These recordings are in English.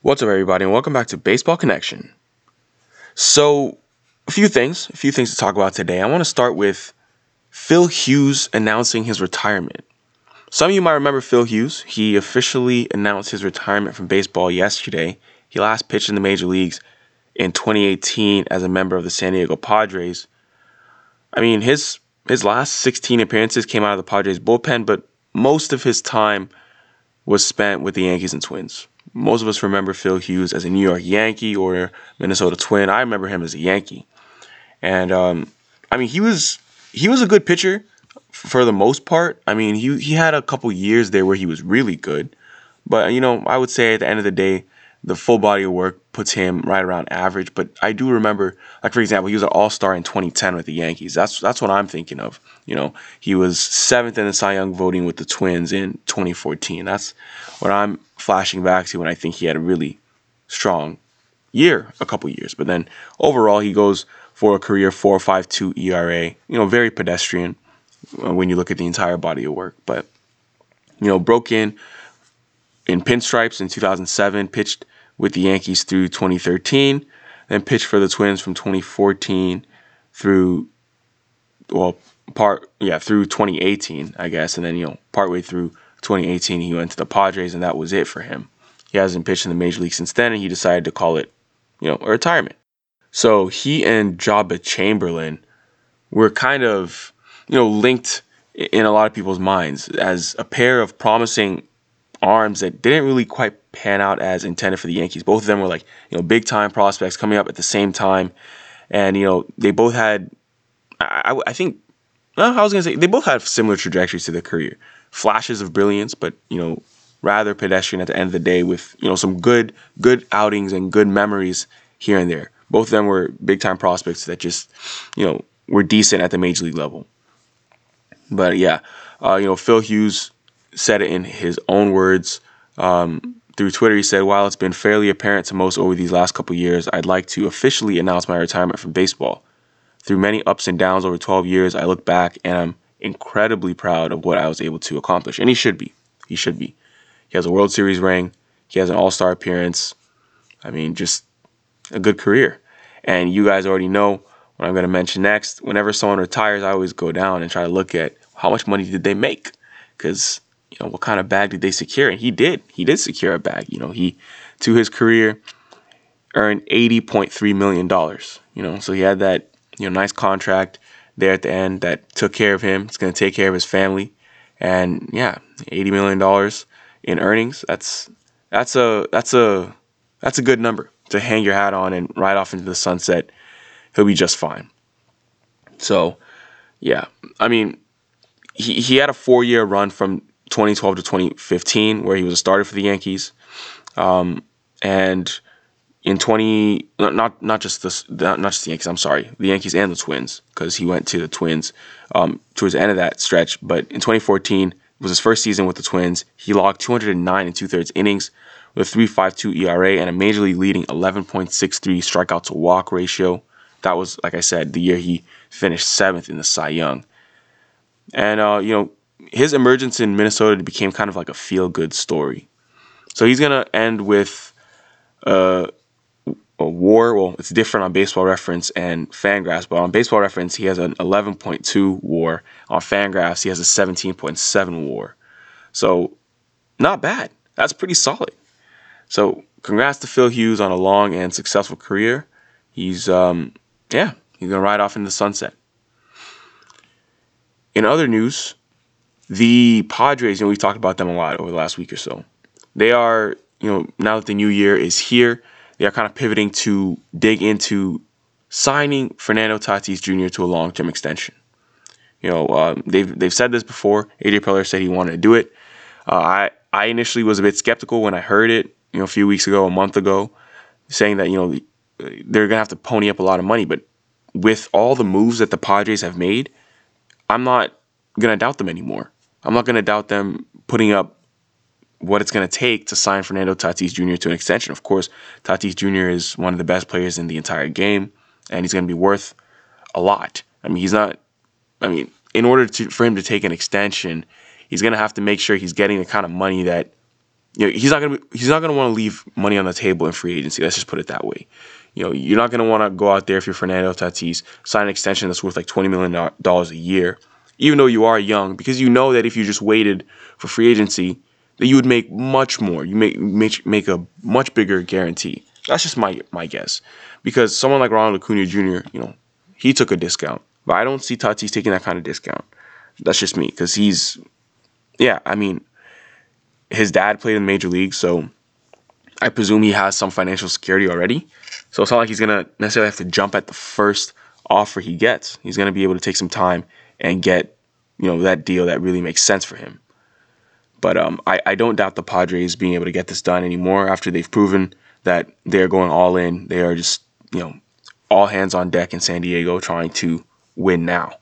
What's up, everybody, and welcome back to Baseball Connection. So, a few things, a few things to talk about today. I want to start with Phil Hughes announcing his retirement. Some of you might remember Phil Hughes. He officially announced his retirement from baseball yesterday. He last pitched in the major leagues in 2018 as a member of the San Diego Padres. I mean, his his last 16 appearances came out of the Padres bullpen, but most of his time was spent with the Yankees and Twins most of us remember Phil Hughes as a New York Yankee or Minnesota Twin. I remember him as a Yankee, and um, I mean he was he was a good pitcher for the most part. I mean he he had a couple years there where he was really good, but you know I would say at the end of the day the full body of work puts him right around average. But I do remember, like for example, he was an All Star in 2010 with the Yankees. That's that's what I'm thinking of. You know, he was seventh in the Cy Young voting with the Twins in 2014. That's what I'm flashing back to when I think he had a really strong year, a couple years. But then overall, he goes for a career 4.52 ERA. You know, very pedestrian uh, when you look at the entire body of work. But you know, broke in in pinstripes in 2007, pitched with the Yankees through 2013, then pitched for the Twins from 2014 through well part yeah through 2018 I guess, and then you know partway through 2018 he went to the Padres and that was it for him. He hasn't pitched in the major league since then, and he decided to call it you know a retirement. So he and Joba Chamberlain were kind of you know linked in a lot of people's minds as a pair of promising arms that didn't really quite pan out as intended for the Yankees. Both of them were like, you know, big time prospects coming up at the same time. And, you know, they both had, I, I think, well, I was going to say, they both had similar trajectories to their career. Flashes of brilliance, but, you know, rather pedestrian at the end of the day with, you know, some good, good outings and good memories here and there. Both of them were big time prospects that just, you know, were decent at the major league level. But yeah, uh, you know, Phil Hughes said it in his own words. Um, through Twitter, he said, While it's been fairly apparent to most over these last couple years, I'd like to officially announce my retirement from baseball. Through many ups and downs over 12 years, I look back and I'm incredibly proud of what I was able to accomplish. And he should be. He should be. He has a World Series ring, he has an All Star appearance. I mean, just a good career. And you guys already know what I'm going to mention next. Whenever someone retires, I always go down and try to look at how much money did they make? Because you know, what kind of bag did they secure? And he did. He did secure a bag. You know, he to his career earned eighty point three million dollars. You know, so he had that you know nice contract there at the end that took care of him. It's going to take care of his family, and yeah, eighty million dollars in earnings. That's that's a that's a that's a good number to hang your hat on and ride off into the sunset. He'll be just fine. So, yeah, I mean, he, he had a four year run from 2012 to 2015, where he was a starter for the Yankees, um, and in 20 not not just the not just the Yankees. I'm sorry, the Yankees and the Twins, because he went to the Twins um, towards the end of that stretch. But in 2014 was his first season with the Twins. He logged 209 and two thirds innings with a 3.52 ERA and a major league leading 11.63 strikeout to walk ratio. That was, like I said, the year he finished seventh in the Cy Young. And uh, you know, his emergence in Minnesota became kind of like a feel good story. So he's gonna end with uh, a WAR. Well, it's different on Baseball Reference and Fangraphs, but on Baseball Reference he has an 11.2 WAR. On Fangraphs he has a 17.7 WAR. So not bad. That's pretty solid. So congrats to Phil Hughes on a long and successful career. He's um, yeah, he's gonna ride off in the sunset. In other news, the Padres, you know, we've talked about them a lot over the last week or so. They are, you know, now that the new year is here, they are kind of pivoting to dig into signing Fernando Tatis Jr. to a long-term extension. You know, um, they've they've said this before. AJ Preller said he wanted to do it. Uh, I I initially was a bit skeptical when I heard it. You know, a few weeks ago, a month ago, saying that you know they're gonna have to pony up a lot of money. But with all the moves that the Padres have made, I'm not gonna doubt them anymore. I'm not going to doubt them putting up what it's going to take to sign Fernando Tatis Jr. to an extension. Of course, Tatis Jr. is one of the best players in the entire game, and he's going to be worth a lot. I mean, he's not. I mean, in order to for him to take an extension, he's going to have to make sure he's getting the kind of money that you know, he's not gonna be, he's not gonna want to leave money on the table in free agency. Let's just put it that way. You know, you're not gonna want to go out there if you're Fernando Tatis, sign an extension that's worth like twenty million dollars a year, even though you are young, because you know that if you just waited for free agency, that you would make much more. You make make make a much bigger guarantee. That's just my my guess, because someone like Ronald Acuna Jr., you know, he took a discount, but I don't see Tatis taking that kind of discount. That's just me, because he's, yeah, I mean, his dad played in the major league, so I presume he has some financial security already. So it's not like he's gonna necessarily have to jump at the first offer he gets. He's gonna be able to take some time and get, you know, that deal that really makes sense for him. But um, I, I don't doubt the Padres being able to get this done anymore after they've proven that they're going all in. They are just, you know, all hands on deck in San Diego trying to win now.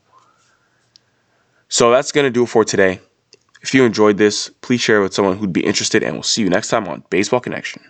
So that's going to do it for today. If you enjoyed this, please share it with someone who'd be interested, and we'll see you next time on Baseball Connection.